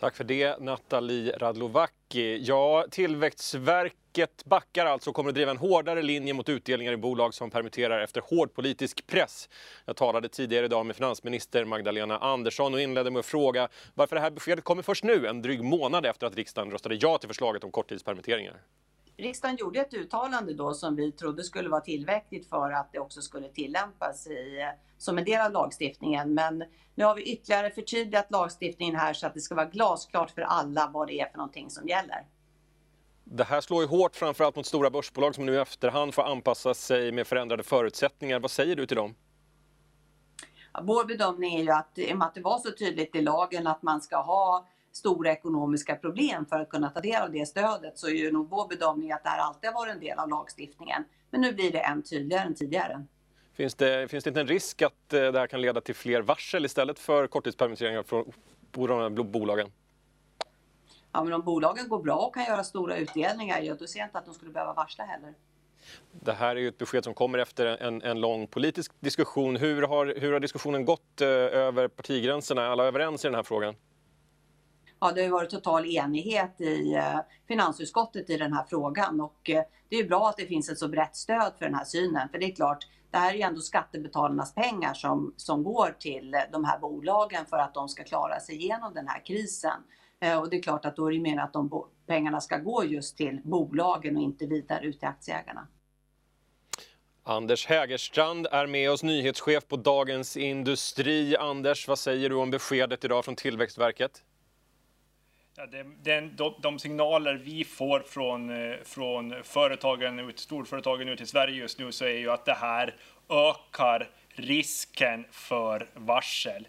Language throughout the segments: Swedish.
Tack för det, Nathalie Radlovacki. Ja, Tillväxtverket backar alltså och kommer att driva en hårdare linje mot utdelningar i bolag som permitterar efter hård politisk press. Jag talade tidigare idag med finansminister Magdalena Andersson och inledde med att fråga varför det här beskedet kommer först nu, en dryg månad efter att riksdagen röstade ja till förslaget om korttidspermitteringar. Riksdagen gjorde ett uttalande då som vi trodde skulle vara tillräckligt för att det också skulle tillämpas i, som en del av lagstiftningen. Men nu har vi ytterligare förtydligat lagstiftningen här så att det ska vara glasklart för alla vad det är för någonting som gäller. Det här slår ju hårt framförallt mot stora börsbolag som nu i efterhand får anpassa sig med förändrade förutsättningar. Vad säger du till dem? Vår bedömning är ju att i och med att det var så tydligt i lagen att man ska ha stora ekonomiska problem för att kunna ta del av det stödet så är ju nog vår bedömning att det här alltid har varit en del av lagstiftningen. Men nu blir det än tydligare än tidigare. Finns det, finns det inte en risk att eh, det här kan leda till fler varsel istället för korttidspermitteringar här bolagen? Ja, men om bolagen går bra och kan göra stora utdelningar, ja, då ser jag inte att de skulle behöva varsla heller. Det här är ju ett besked som kommer efter en, en lång politisk diskussion. Hur har, hur har diskussionen gått eh, över partigränserna? Är alla överens i den här frågan? Ja, det har varit total enighet i eh, finansutskottet i den här frågan och eh, det är bra att det finns ett så brett stöd för den här synen. För det är klart, det här är ju ändå skattebetalarnas pengar som, som går till eh, de här bolagen för att de ska klara sig igenom den här krisen. Och det är klart att då är det meningen att de pengarna ska gå just till bolagen och inte vidare ut till aktieägarna. Anders Hägerstrand är med oss, nyhetschef på Dagens Industri. Anders, vad säger du om beskedet idag från Tillväxtverket? Ja, det, den, de, de, signaler vi får från, eh, från företagen ut, storföretagen ute i Sverige just nu så är ju att det här ökar risken för varsel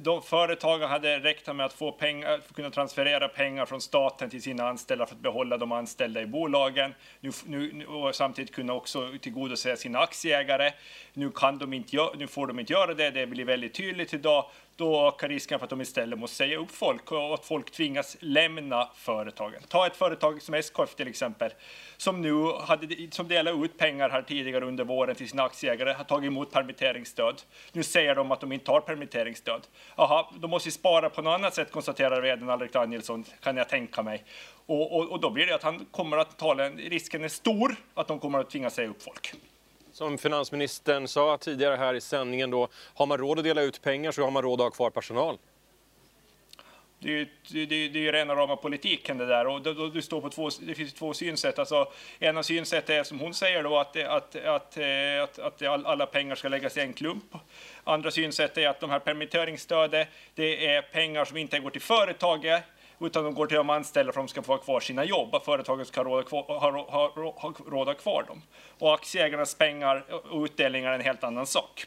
de företagen hade räknat med att få pengar, kunna transferera pengar från staten till sina anställda för att behålla de anställda i bolagen. Nu, nu, och samtidigt kunna också tillgodose sina aktieägare. Nu, kan de inte, nu får de inte göra det, det blir väldigt tydligt idag. Då ökar risken för att de istället måste säga upp folk och att folk tvingas lämna företagen. Ta ett företag som SKF till exempel, som nu hade, som delade ut pengar här tidigare under våren till sina aktieägare, har tagit emot permitteringsstöd. Nu säger de att de inte har permitteringsstöd. Jaha, de måste spara på något annat sätt, konstaterar vdn Alrik Danielsson, kan jag tänka mig. Och, och, och, då blir det att han kommer att tala, risken är stor att de kommer att tvinga säga upp folk. Som finansministern sa tidigare här i sändningen då, har man råd att dela ut pengar så har man råd att ha kvar personal. Det är, det, det, det är rena rama politiken det där och det, det, står på två, det finns två synsätt. Alltså, ena synsättet är som hon säger då att, att, att, eh, att, att alla pengar ska läggas i en klump. Andra synsätt är att de här permitteringsstödet, det är pengar som inte går till företaget utan de går till de anställda för att de ska få ha kvar sina jobb, att företagen ska ha råd, kvar, ha, ha, ha råd att kvar dem. Och aktieägarnas pengar och utdelningar är en helt annan sak.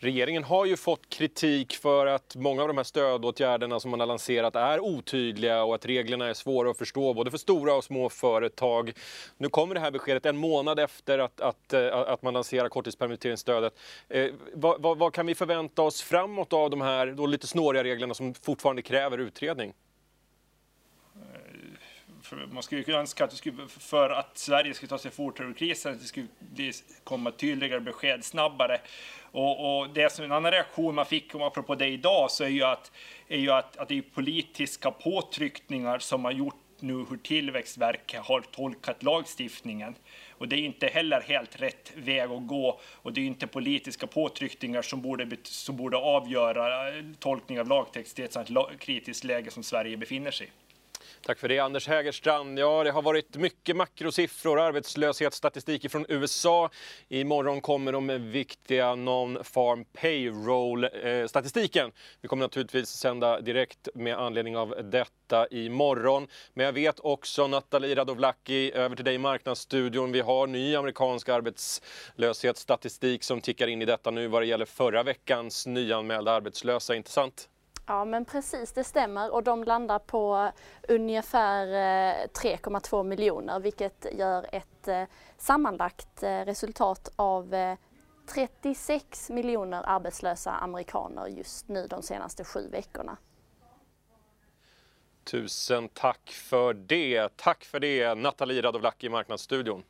Regeringen har ju fått kritik för att många av de här stödåtgärderna som man har lanserat är otydliga och att reglerna är svåra att förstå både för stora och små företag. Nu kommer det här beskedet en månad efter att, att, eh, att man lanserar korttidspermitteringsstödet. Eh, vad, vad, vad, kan vi förvänta oss framåt av de här då lite snåriga reglerna som fortfarande kräver utredning? Man skulle ju önska att det skulle, för att Sverige skulle ta sig fortare ur krisen, att det skulle bli, komma tydligare besked snabbare. Och, och det som en annan reaktion man fick, om apropå det idag, så är ju att, är ju att, att det är politiska påtryckningar som har gjort nu hur Tillväxtverket har tolkat lagstiftningen. Och det är inte heller helt rätt väg att gå. Och det är inte politiska påtryckningar som borde, som borde avgöra eh, tolkning av lagtext i ett sådant kritiskt läge som Sverige befinner sig i. Tack för det, Anders Hägerstrand. Ja, det har varit mycket makrosiffror, arbetslöshetsstatistik från USA. Imorgon kommer de viktiga Non-Farm Payroll-statistiken. Eh, Vi kommer naturligtvis sända direkt med anledning av detta imorgon. Men jag vet också, Nathalie Radovlaki, över till dig i Marknadsstudion. Vi har ny amerikansk arbetslöshetsstatistik som tickar in i detta nu vad det gäller förra veckans nyanmälda arbetslösa, inte sant? Ja men precis, det stämmer och de landar på eh, ungefär eh, 3,2 miljoner vilket gör ett eh, sammanlagt resultat av 36 miljoner arbetslösa amerikaner just nu de senaste sju veckorna. Tusen tack för det. Tack för det, Nathalie Radovlaki i Marknadsstudion.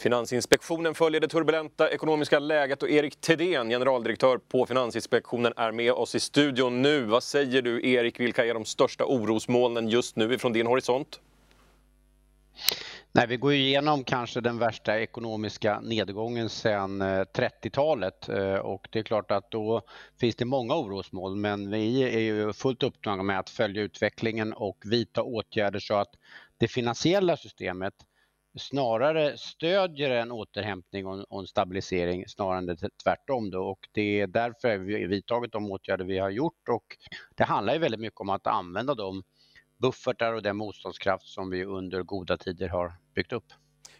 Finansinspektionen följer det turbulenta ekonomiska läget och Erik Thedéen, generaldirektör på Finansinspektionen, är med oss i studion nu. Vad säger du Erik, vilka är de största orosmolnen just nu ifrån din horisont? Nej, vi går igenom kanske den värsta ekonomiska nedgången sedan eh, 30-talet eh, och det är klart att då finns det många orosmoln men vi är ju fullt upptagna med att följa utvecklingen och vidta åtgärder så att det finansiella systemet snarare stödjer en återhämtning och en stabilisering snarare än tvärtom. Då. Och det är därför vi har vidtagit de åtgärder vi har gjort och det handlar ju väldigt mycket om att använda de buffertar och den motståndskraft som vi under goda tider har byggt upp.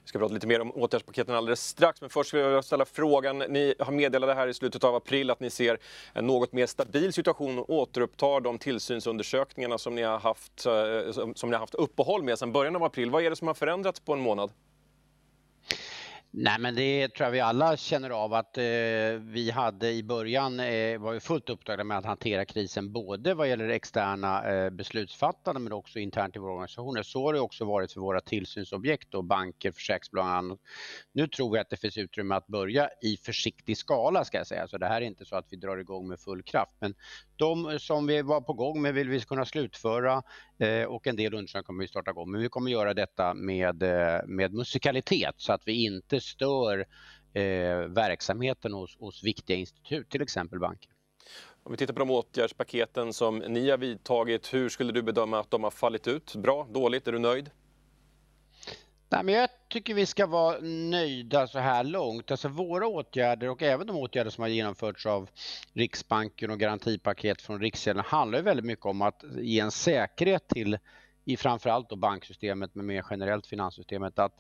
Vi ska prata lite mer om åtgärdspaketen alldeles strax, men först vill jag ställa frågan. Ni har meddelat här i slutet av april att ni ser en något mer stabil situation och återupptar de tillsynsundersökningarna som ni har haft, eh, som ni har haft uppehåll med sedan början av april. Vad är det som har förändrats på en månad? Nej men det tror jag vi alla känner av att eh, vi hade i början eh, var ju fullt upptagna med att hantera krisen både vad gäller externa eh, beslutsfattande men också internt i våra organisationer. Så har det också varit för våra tillsynsobjekt och banker, försäkringsbolag Nu tror jag att det finns utrymme att börja i försiktig skala ska jag säga. Så det här är inte så att vi drar igång med full kraft men de som vi var på gång med vill vi kunna slutföra eh, och en del undersökningar kommer vi starta igång. Men vi kommer göra detta med, eh, med musikalitet så att vi inte stör eh, verksamheten hos, hos viktiga institut, till exempel banker. Om vi tittar på de åtgärdspaketen som ni har vidtagit, hur skulle du bedöma att de har fallit ut? Bra, dåligt, är du nöjd? Nej, men jag tycker vi ska vara nöjda så här långt. Alltså våra åtgärder och även de åtgärder som har genomförts av Riksbanken och garantipaket från Riksgälden handlar väldigt mycket om att ge en säkerhet till i framförallt då banksystemet men mer generellt finanssystemet att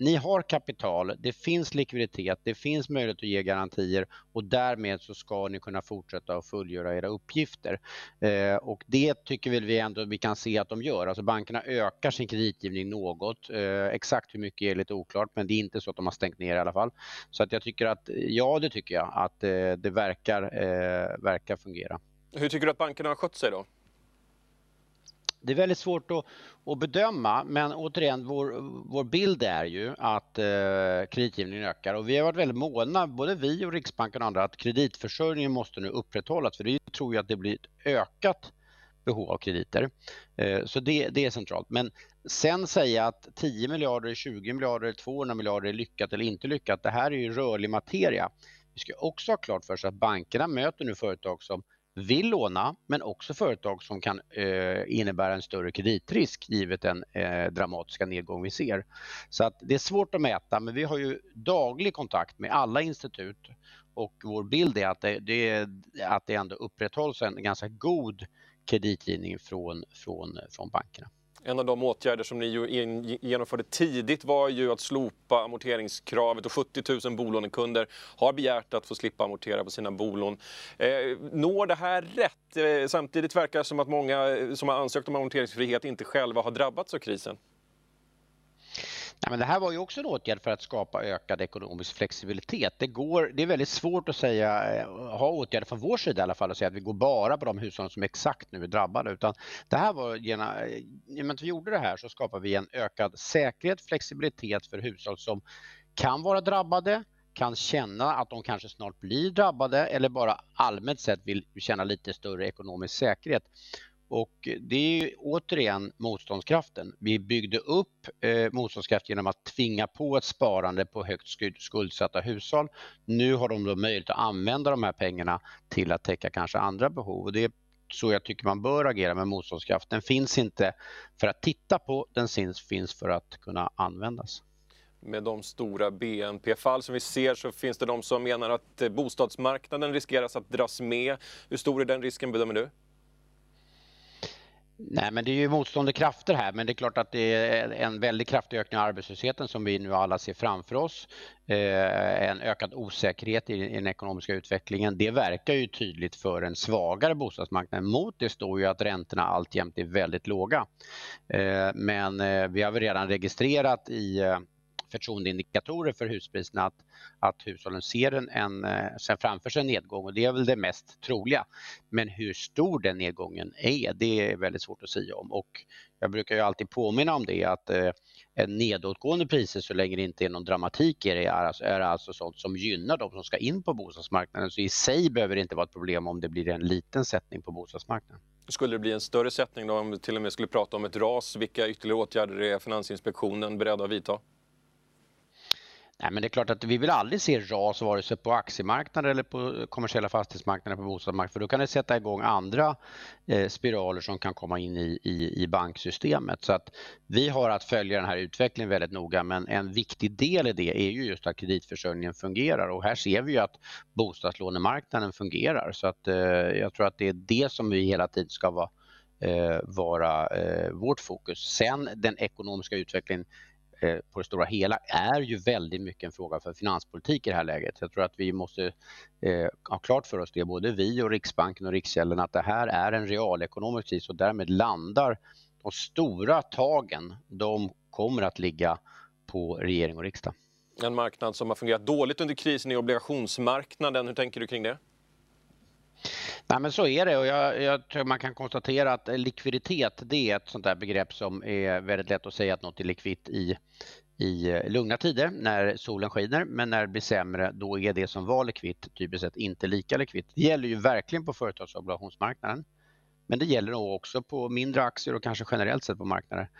ni har kapital, det finns likviditet, det finns möjlighet att ge garantier och därmed så ska ni kunna fortsätta att fullgöra era uppgifter. Eh, och det tycker väl vi ändå vi kan se att de gör. Alltså bankerna ökar sin kreditgivning något. Eh, exakt hur mycket är lite oklart men det är inte så att de har stängt ner i alla fall. Så att jag tycker att, ja det tycker jag, att eh, det verkar, eh, verkar fungera. Hur tycker du att bankerna har skött sig då? Det är väldigt svårt att, att bedöma men återigen vår, vår bild är ju att eh, kreditgivningen ökar och vi har varit väldigt måna, både vi och Riksbanken och andra, att kreditförsörjningen måste nu upprätthållas för vi tror ju att det blir ett ökat behov av krediter. Eh, så det, det, är centralt. Men sen säga att 10 miljarder, 20 miljarder, 200 miljarder är lyckat eller inte lyckat, det här är ju rörlig materia. Vi ska också ha klart för oss att bankerna möter nu företag som vill låna men också företag som kan eh, innebära en större kreditrisk givet den eh, dramatiska nedgång vi ser. Så att det är svårt att mäta men vi har ju daglig kontakt med alla institut och vår bild är att det, det, att det ändå upprätthålls en ganska god kreditgivning från, från, från bankerna. En av de åtgärder som ni genomförde tidigt var ju att slopa amorteringskravet och 70 000 bolånekunder har begärt att få slippa amortera på sina bolån. Eh, når det här rätt? Eh, samtidigt verkar det som att många eh, som har ansökt om amorteringsfrihet inte själva har drabbats av krisen. Nej, men det här var ju också en åtgärd för att skapa ökad ekonomisk flexibilitet. Det, går, det är väldigt svårt att säga, eh, ha åtgärder från vår sida i alla fall och säga att vi går bara på de hushåll som exakt nu är drabbade. Utan det här var, eh, genom att vi gjorde det här så skapar vi en ökad säkerhet, flexibilitet för hushåll som kan vara drabbade, kan känna att de kanske snart blir drabbade eller bara allmänt sett vill känna lite större ekonomisk säkerhet. Och det är återigen motståndskraften. Vi byggde upp eh, motståndskraft genom att tvinga på ett sparande på högt skuldsatta hushåll. Nu har de då möjlighet att använda de här pengarna till att täcka kanske andra behov. Och det är så jag tycker man bör agera med motståndskraft. Den finns inte för att titta på, den finns för att kunna användas med de stora BNP-fall som vi ser så finns det de som menar att eh, bostadsmarknaden riskeras att dras med. Hur stor är den risken bedömer du? Nej, men det är ju motstående krafter här, men det är klart att det är en väldigt kraftig ökning av arbetslösheten som vi nu alla ser framför oss. Eh, en ökad osäkerhet i den ekonomiska utvecklingen. Det verkar ju tydligt för en svagare bostadsmarknad. Mot det står ju att räntorna alltjämt är väldigt låga. Eh, men eh, vi har väl redan registrerat i eh, förtroendeindikatorer för huspriserna att, att hushållen ser en, en, eh, sen framför sig en nedgång och det är väl det mest troliga. Men hur stor den nedgången är, det är väldigt svårt att säga om och jag brukar ju alltid påminna om det att eh, nedåtgående priser så länge det inte är någon dramatik i det är alltså, är alltså sånt som gynnar de som ska in på bostadsmarknaden. Så i sig behöver det inte vara ett problem om det blir en liten sättning på bostadsmarknaden. Skulle det bli en större sättning då om vi till och med skulle prata om ett ras? Vilka ytterligare åtgärder är Finansinspektionen beredd att vidta? Nej, men det är klart att vi vill aldrig se ras vare sig på aktiemarknaden eller på kommersiella fastighetsmarknaden på bostadsmarknaden för då kan det sätta igång andra eh, spiraler som kan komma in i, i, i, banksystemet. Så att vi har att följa den här utvecklingen väldigt noga men en viktig del i det är ju just att kreditförsörjningen fungerar och här ser vi ju att bostadslånemarknaden fungerar så att eh, jag tror att det är det som vi hela tiden ska vara eh, vara eh, vårt fokus. Sen den ekonomiska utvecklingen Eh, på det stora hela är ju väldigt mycket en fråga för finanspolitik i det här läget. Jag tror att vi måste eh, ha klart för oss det, både vi och Riksbanken och Riksgälden, att det här är en realekonomisk kris och därmed landar de stora tagen, de kommer att ligga på regering och riksdag. En marknad som har fungerat dåligt under krisen är obligationsmarknaden. Hur tänker du kring det? Nej, men så är det och jag, jag, tror man kan konstatera att eh, likviditet det är ett sånt där begrepp som är väldigt lätt att säga att något är likvitt i, i eh, lugna tider när solen skiner men när det blir sämre då är det som var likvitt typiskt sett inte lika likvitt. Det gäller ju verkligen på företagsobligationsmarknaden. Men det gäller nog också på mindre aktier och kanske generellt sett på marknader.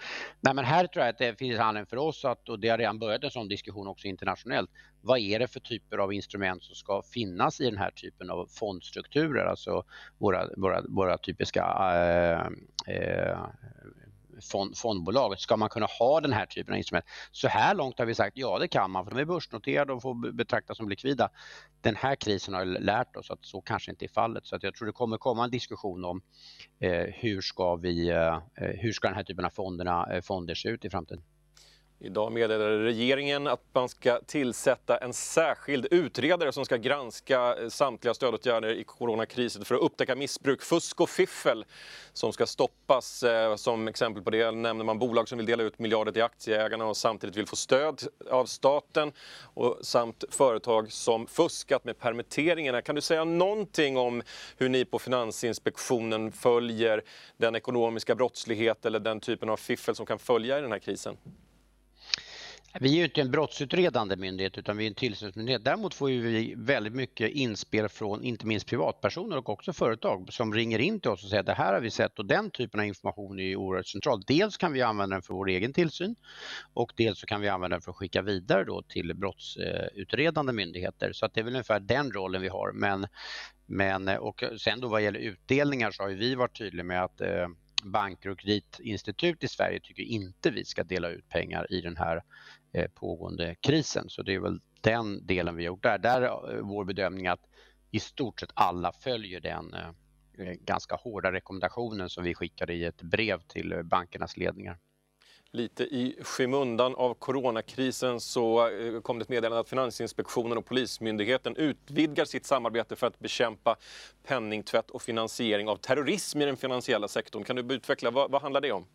Nej, men här tror jag att det finns anledning för oss att, och det har redan börjat en sån diskussion också internationellt, vad är det för typer av instrument som ska finnas i den här typen av fondstrukturer, alltså våra, våra, våra typiska äh, äh, fond, fondbolaget. Ska man kunna ha den här typen av instrument? Så här långt har vi sagt ja det kan man för de är börsnoterade och får betraktas som likvida. Den här krisen har lärt oss att så kanske inte är fallet så att jag tror det kommer komma en diskussion om eh, hur, ska vi, eh, eh hur ska den här typen av fonderna, eh, fonder se ut i framtiden. Idag meddelade regeringen att man ska tillsätta en särskild utredare som ska granska eh, samtliga stödåtgärder i coronakrisen för att upptäcka missbruk, fusk och fiffel som ska stoppas. Eh, som exempel på det nämner man bolag som vill dela ut miljarder till aktieägarna och samtidigt vill få stöd av staten och samt företag som fuskat med permitteringarna. Kan du säga någonting om hur ni på Finansinspektionen följer den ekonomiska brottslighet eller den typen av fiffel som kan följa i den här krisen? Vi är ju inte en brottsutredande myndighet utan vi är en tillsynsmyndighet. Däremot får vi väldigt mycket inspel från inte minst privatpersoner och också företag som ringer in till oss och säger att det här har vi sett och den typen av information är oerhört central. Dels kan vi använda den för vår egen tillsyn och dels så kan vi använda den för att skicka vidare då till brottsutredande myndigheter. Så att det är väl ungefär den rollen vi har. Men, men, och sen då vad gäller utdelningar så har vi varit tydliga med att eh, banker och kreditinstitut i Sverige tycker inte vi ska dela ut pengar i den här Eh, pågående krisen. Så det är väl den delen vi har gjort där. Där är vår bedömning att i stort sett alla följer den eh, ganska hårda rekommendationen som vi skickade i ett brev till bankernas ledningar. Lite i skymundan av coronakrisen så kom det ett meddelande att Finansinspektionen och Polismyndigheten utvidgar sitt samarbete för att bekämpa penningtvätt och finansiering av terrorism i den finansiella sektorn. Kan du utveckla, vad, vad handlar det om?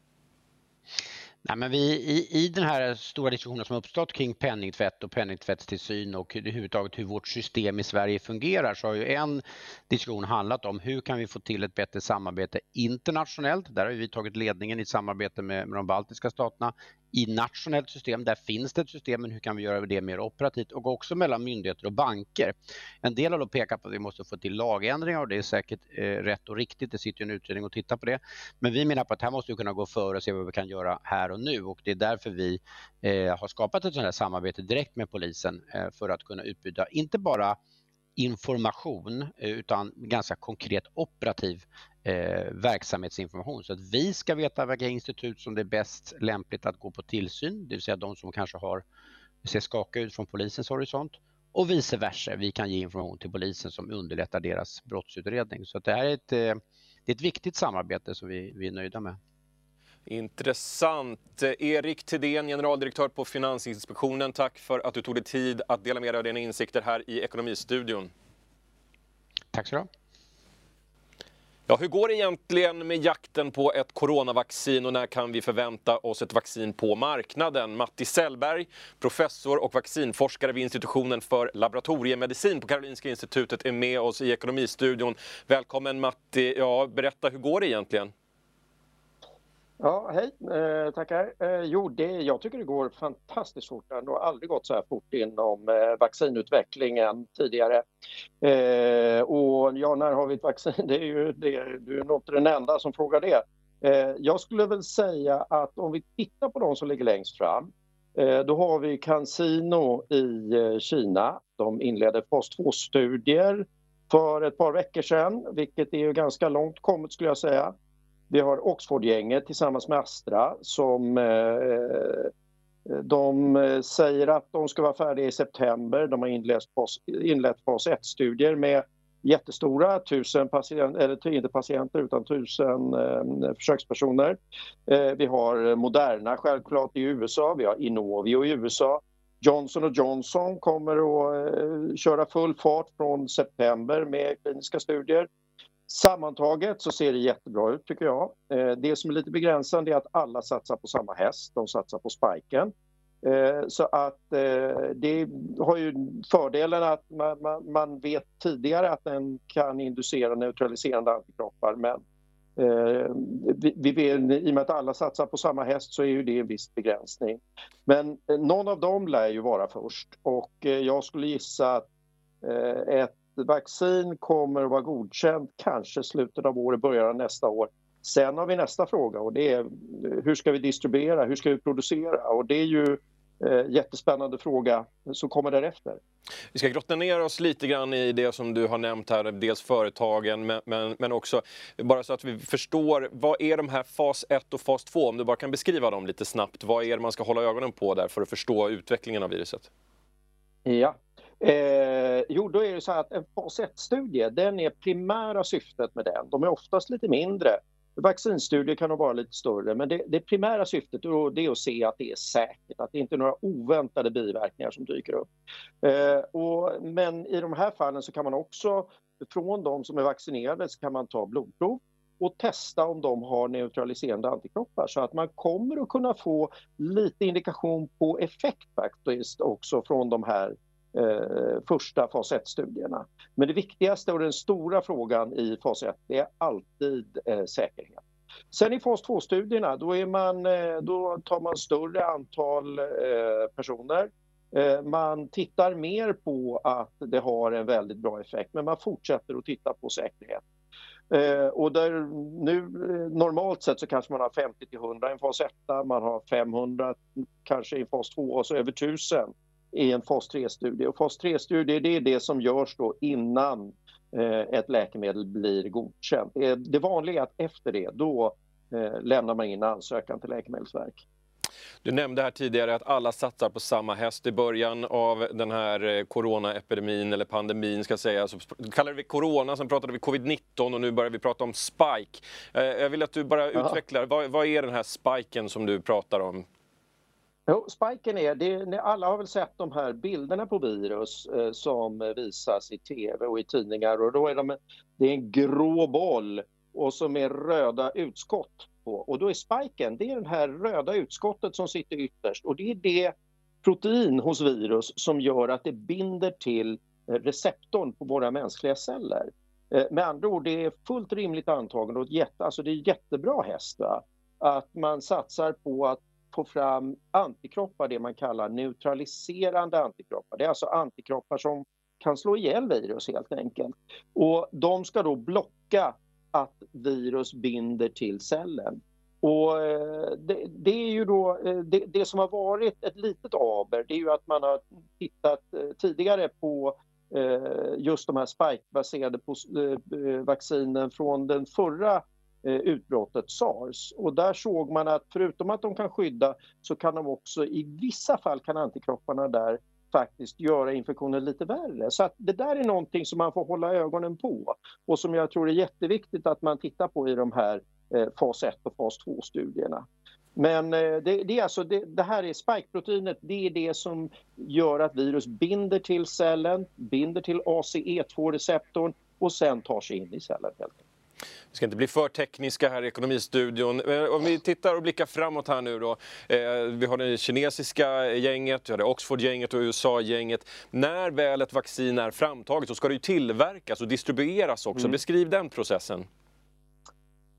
Nej, men vi, i, I den här stora diskussionen som uppstått kring penningtvätt och penningtvättstillsyn och överhuvudtaget hur vårt system i Sverige fungerar så har ju en diskussion handlat om hur kan vi få till ett bättre samarbete internationellt. Där har vi tagit ledningen i samarbete med, med de baltiska staterna i nationellt system, där finns det ett system, men hur kan vi göra det mer operativt och också mellan myndigheter och banker. En del har då pekat på att vi måste få till lagändringar och det är säkert eh, rätt och riktigt, det sitter en utredning och tittar på det. Men vi menar på att här måste vi kunna gå före och se vad vi kan göra här och nu och det är därför vi eh, har skapat ett sådant här samarbete direkt med polisen eh, för att kunna utbyta, inte bara information eh, utan ganska konkret operativ eh, verksamhetsinformation. Så att vi ska veta vilka institut som det är bäst lämpligt att gå på tillsyn, det vill säga de som kanske har, ser skaka ut från polisens horisont och vice versa. Vi kan ge information till polisen som underlättar deras brottsutredning. Så det här är ett, eh, det är ett viktigt samarbete som vi, vi är nöjda med. Intressant. Erik Thedéen, generaldirektör på Finansinspektionen. Tack för att du tog dig tid att dela med dig av dina insikter här i Ekonomistudion. Tack så du ha. Ja, hur går det egentligen med jakten på ett coronavaccin och när kan vi förvänta oss ett vaccin på marknaden? Matti Sellberg, professor och vaccinforskare vid institutionen för laboratoriemedicin på Karolinska institutet är med oss i Ekonomistudion. Välkommen Matti! Ja, berätta, hur går det egentligen? Ja, hej, eh, tackar. Eh, jo, det, jag tycker det går fantastiskt fort. Det har aldrig gått så här fort inom eh, vaccinutvecklingen tidigare. Eh, och ja, när har vi ett vaccin? Det är ju det, du är nog inte den enda som frågar det. Eh, jag skulle väl säga att om vi tittar på de som ligger längst fram, eh, då har vi CanSino i eh, Kina. De inledde fas 2-studier för ett par veckor sedan, vilket är ju ganska långt kommet skulle jag säga. Vi har Oxfordgänget tillsammans med Astra som eh, de eh, säger att de ska vara färdiga i september. De har inlett fas, inlett fas 1-studier med jättestora, tusen patienter, eller inte patienter utan tusen eh, försökspersoner. Eh, vi har Moderna självklart i USA, vi har Inovio i USA. Johnson Johnson kommer att eh, köra full fart från september med kliniska studier. Sammantaget så ser det jättebra ut tycker jag. Eh, det som är lite begränsande är att alla satsar på samma häst, de satsar på spiken. Eh, så att eh, det har ju fördelen att man, vet tidigare att den kan inducera neutraliserande antikroppar men vi, vi, I och med att alla satsar på samma häst så är ju det en viss begränsning. Men någon av dem lär ju vara först och jag skulle gissa att ett vaccin kommer att vara godkänt kanske slutet av året, början av nästa år. Sen har vi nästa fråga och det är hur ska vi distribuera, hur ska vi producera? Och det är ju eh, jättespännande fråga som kommer därefter. Vi ska grotta ner oss lite grann i det som du har nämnt här, dels företagen men, men, men också bara så att vi förstår vad är de här fas 1 och fas 2? Om du bara kan beskriva dem lite snabbt. Vad är det man ska hålla ögonen på där för att förstå utvecklingen av viruset? Ja, Eh, jo, då är det så att en fas 1-studie, den är primära syftet med den. De är oftast lite mindre. Vaccinstudier kan nog vara lite större, men det, det primära syftet det är att se att det är säkert, att det inte är några oväntade biverkningar som dyker upp. Eh, och, men i de här fallen så kan man också, från de som är vaccinerade, så kan man ta blodprov och testa om de har neutraliserande antikroppar så att man kommer att kunna få lite indikation på effekt faktiskt också från de här eh, första fas 1-studierna. Men det viktigaste och den stora frågan i fas 1 det är alltid eh, säkerhet. Sen i fas 2-studierna då, eh, då tar man större antal eh, personer. Eh, man tittar mer på att det har en väldigt bra effekt men man fortsätter att titta på säkerhet. Eh, och där nu eh, normalt sett så kanske man har 50 till 100 i en fas 1, man har 500 kanske i fas 2 och så över 1000 i en fas 3-studie. Och fas 3-studie det är det som görs då innan eh, ett läkemedel blir godkänt. Det vanliga är att efter det, då eh, lämnar man in ansökan till Läkemedelsverket. Du nämnde här tidigare att alla satsar på samma häst i början av den här eh, coronaepidemin eller pandemin ska säga. Så kallade vi corona, sen pratade vi covid-19 och nu börjar vi prata om spike. Jag vill att du bara utvecklar, vad, vad är den här spiken som du pratar om? Jo, spiken är, det, alla har väl sett de här bilderna på virus eh, som visas i tv och i tidningar och då är de, det är en grå boll och som är röda utskott på. Och då är spiken, det är det här röda utskottet som sitter ytterst och det är det protein hos virus som gör att det binder till eh, receptorn på våra mänskliga celler. Eh, med andra ord, det är fullt rimligt antagande och jätte, alltså det är jättebra häst va? att man satsar på att få fram antikroppar, det man kallar neutraliserande antikroppar. Det är alltså antikroppar som kan slå ihjäl virus helt enkelt. Och de ska då blocka att virus binder till cellen. Och eh, det, det, är ju då, eh, det, det, som har varit ett litet aber, det är ju att man har tittat eh, tidigare på just de här spike-baserade vaccinen från den förra Eh, utbrottet sars. Och där såg man att förutom att de kan skydda så kan de också i vissa fall kan antikropparna där faktiskt göra infektionen lite värre. Så att det där är någonting som man får hålla ögonen på och som jag tror är jätteviktigt att man tittar på i de här eh, fas 1 och fas 2-studierna. Men eh, det, det, är alltså, det, det här är spikeproteinet, det är det som gör att virus binder till cellen, binder till ACE2-receptorn och sen tar sig in i cellen. Helt enkelt. Vi ska inte bli för tekniska här i Ekonomistudion. Om vi tittar och blickar framåt här nu då. Vi har det kinesiska gänget, vi har det Oxford-gänget och USA-gänget. När väl ett vaccin är framtaget så ska det ju tillverkas och distribueras också. Mm. Beskriv den processen.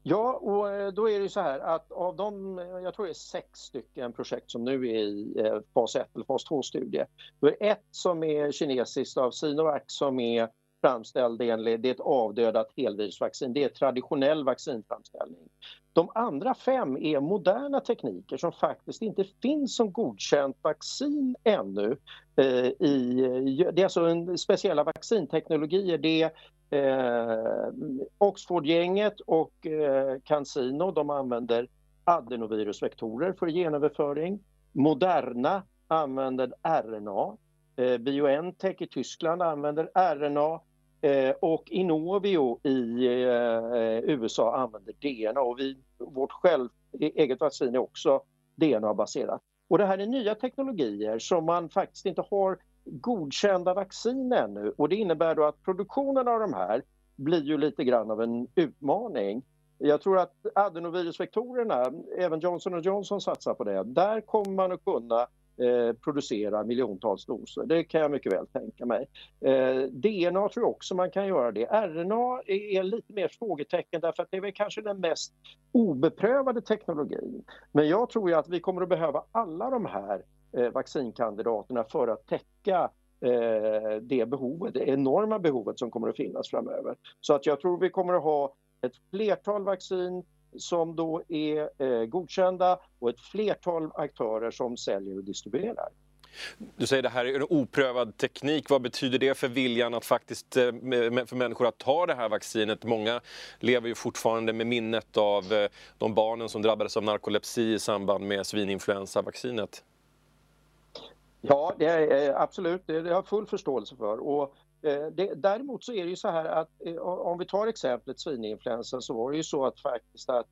Ja, och eh, då är det så här att av de, jag tror det är sex stycken projekt som nu är i eh, fas 1 eller fas 2-studie. Då är ett som är kinesiskt av Sinovac som är framställd enligt, det är ett avdödat helvirusvaccin, det är traditionell vaccinframställning. De andra fem är moderna tekniker som faktiskt inte finns som godkänt vaccin ännu. Eh, i, det är alltså en speciella vaccinteknologier. Det Eh, Oxfordgänget och eh, Cansino de använder adenovirusvektorer för genöverföring. Moderna använder RNA. Eh, Biontech i Tyskland använder RNA eh, och Inovio i eh, USA använder DNA och vi, vårt själv, e-, eget vaccin är också DNA-baserat. Och det här är nya teknologier som man faktiskt inte har godkända vaccin ännu och det innebär då att produktionen av de här blir ju lite grann av en utmaning. Jag tror att adenovirusvektorerna, även Johnson Johnson satsar på det, där kommer man att kunna eh, producera miljontals doser. Det kan jag mycket väl tänka mig. Eh, DNA tror jag också man kan göra det. RNA är, lite mer frågetecken därför att det är väl kanske den mest obeprövade teknologin. Men jag tror ju att vi kommer att behöva alla de här Eh, vaccinkandidaterna för att täcka eh, det behovet, det enorma behovet som kommer att finnas framöver. Så att jag tror vi kommer att ha ett flertal vaccin som då är eh, godkända och ett flertal aktörer som säljer och distribuerar. Du säger det här är en oprövad teknik. Vad betyder det för viljan att faktiskt, för människor att ta det här vaccinet? Många lever ju fortfarande med minnet av de barnen som drabbades av narkolepsi i samband med svininfluensavaccinet. Ja, det är, absolut. Det, har jag full förståelse för. Och, eh, Eh, det, däremot så är det ju så här att eh, om vi tar exemplet svininfluensan så var det ju så att faktiskt att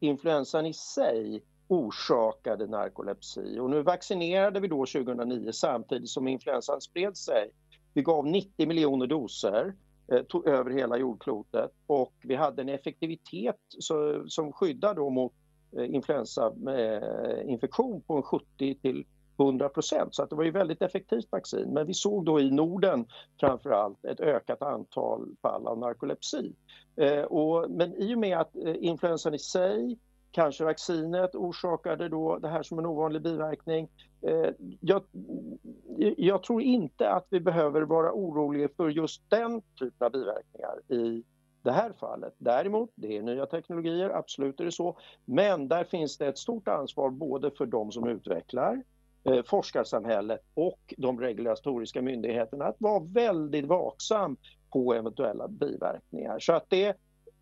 influensan i sig orsakade narkolepsi. Och nu vaccinerade vi då 2009 samtidigt som influensan spred sig. Vi gav 90 miljoner doser eh, tog över hela jordklotet och vi hade en effektivitet så, som skyddar då mot eh, influensainfektion eh, på 70 till 100 procent, Så att det var ju väldigt effektivt vaccin. Men vi såg då i Norden framför allt ett ökat antal fall av narkolepsi. Eh, och, men i och med att eh, influensan i sig, kanske vaccinet orsakade då det här som en ovanlig biverkning. Eh, jag, jag, tror inte att vi behöver vara oroliga för just den typen av biverkningar i det här fallet. Däremot, det är nya teknologier, absolut är det så. Men där finns det ett stort ansvar både för de som utvecklar Eh, forskarsamhället och de regulatoriska myndigheterna att vara väldigt vaksam på eventuella biverkningar. Så att det,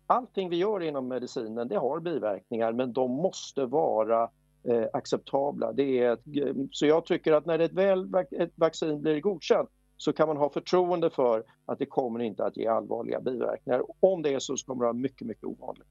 allting vi gör inom medicinen det har biverkningar men de måste vara eh, acceptabla. Det är ett, så jag tycker att när ett, väl, ett vaccin blir godkänt så kan man ha förtroende för att det kommer inte att ge allvarliga biverkningar. Om det är så, så kommer det vara mycket, mycket ovanligt.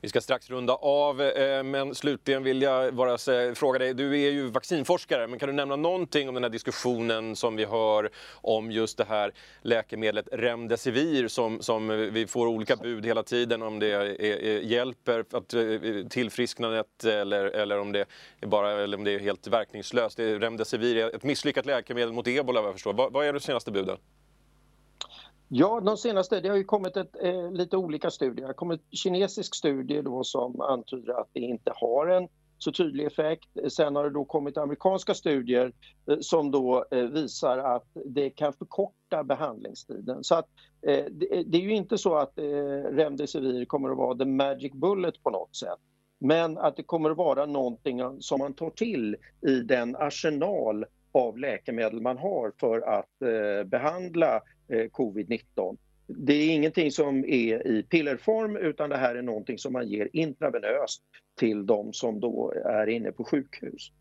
Vi ska strax runda av, eh, men slutligen vill jag bara eh, fråga dig, du är ju vaccinforskare, men kan du nämna någonting om den här diskussionen som vi hör om just det här läkemedlet Remdesivir som, som vi får olika bud hela tiden om det är, är, hjälper att eh, tillfrisknandet eller, eller, om det är bara, eller om det är helt verkningslöst. Remdesivir är ett misslyckat läkemedel mot ebola vad jag förstår. Vad, vad är de senaste buden? Ja, de senaste, det har ju kommit ett, eh, lite olika studier. Det har kommit kinesisk studie då som antyder att det inte har en så tydlig effekt. Sen har det då kommit amerikanska studier eh, som då eh, visar att det kan förkorta behandlingstiden. Så att, eh, det, det, är ju inte så att eh, Remdesivir kommer att vara the magic bullet på något sätt. Men att det kommer att vara någonting som man tar till i den arsenal av läkemedel man har för att eh, behandla eh, covid-19. Det är ingenting som är i pillerform utan det här är någonting som man ger intravenöst till de som då är inne på sjukhus.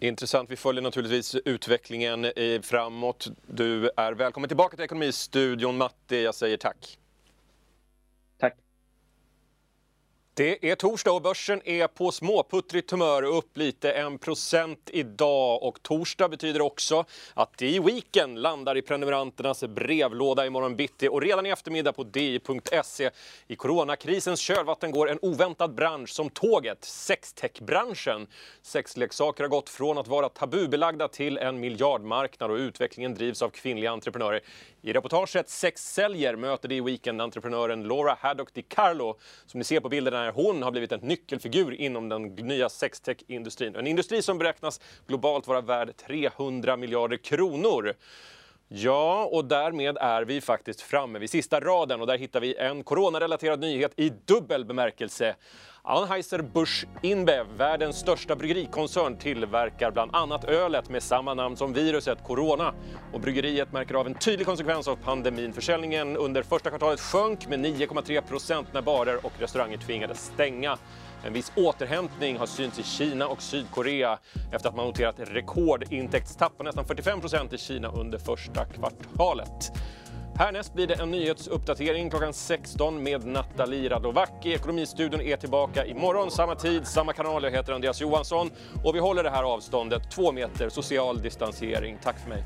Intressant. Vi följer naturligtvis utvecklingen eh, framåt. Du är välkommen tillbaka till Ekonomistudion, Matti. Jag säger tack. Det är torsdag och börsen är på småputtrigt humör upp lite 1% idag. Och torsdag betyder också att DI Weekend landar i prenumeranternas brevlåda imorgon bitti och redan i eftermiddag på di.se. I coronakrisens kölvatten går en oväntad bransch som tåget, sextechbranschen. Sexleksaker har gått från att vara tabubelagda till en miljardmarknad och utvecklingen drivs av kvinnliga entreprenörer. I reportaget Sex säljer möter DI Weekend-entreprenören Laura Haddock Di Carlo som ni ser på bilderna när hon har blivit en nyckelfigur inom den nya sextech-industrin. En industri som beräknas globalt vara värd 300 miljarder kronor. Ja, och därmed är vi faktiskt framme vid sista raden och där hittar vi en coronarelaterad nyhet i dubbel bemärkelse. Anheuser-Busch InBev, världens största bryggerikoncern, tillverkar bland annat ölet med samma namn som viruset corona. Och bryggeriet märker av en tydlig konsekvens av pandemin. Försäljningen under första kvartalet sjönk med 9,3 procent när barer och restauranger tvingades stänga. En viss återhämtning har synts i Kina och Sydkorea efter att man noterat rekordintäktstapp på nästan 45 procent i Kina under första kvartalet. Härnäst blir det en nyhetsuppdatering klockan 16 med Nathalie Radovacki. Ekonomistudion är tillbaka imorgon, samma tid, samma kanal. Jag heter Andreas Johansson och vi håller det här avståndet, två meter social distansering. Tack för mig.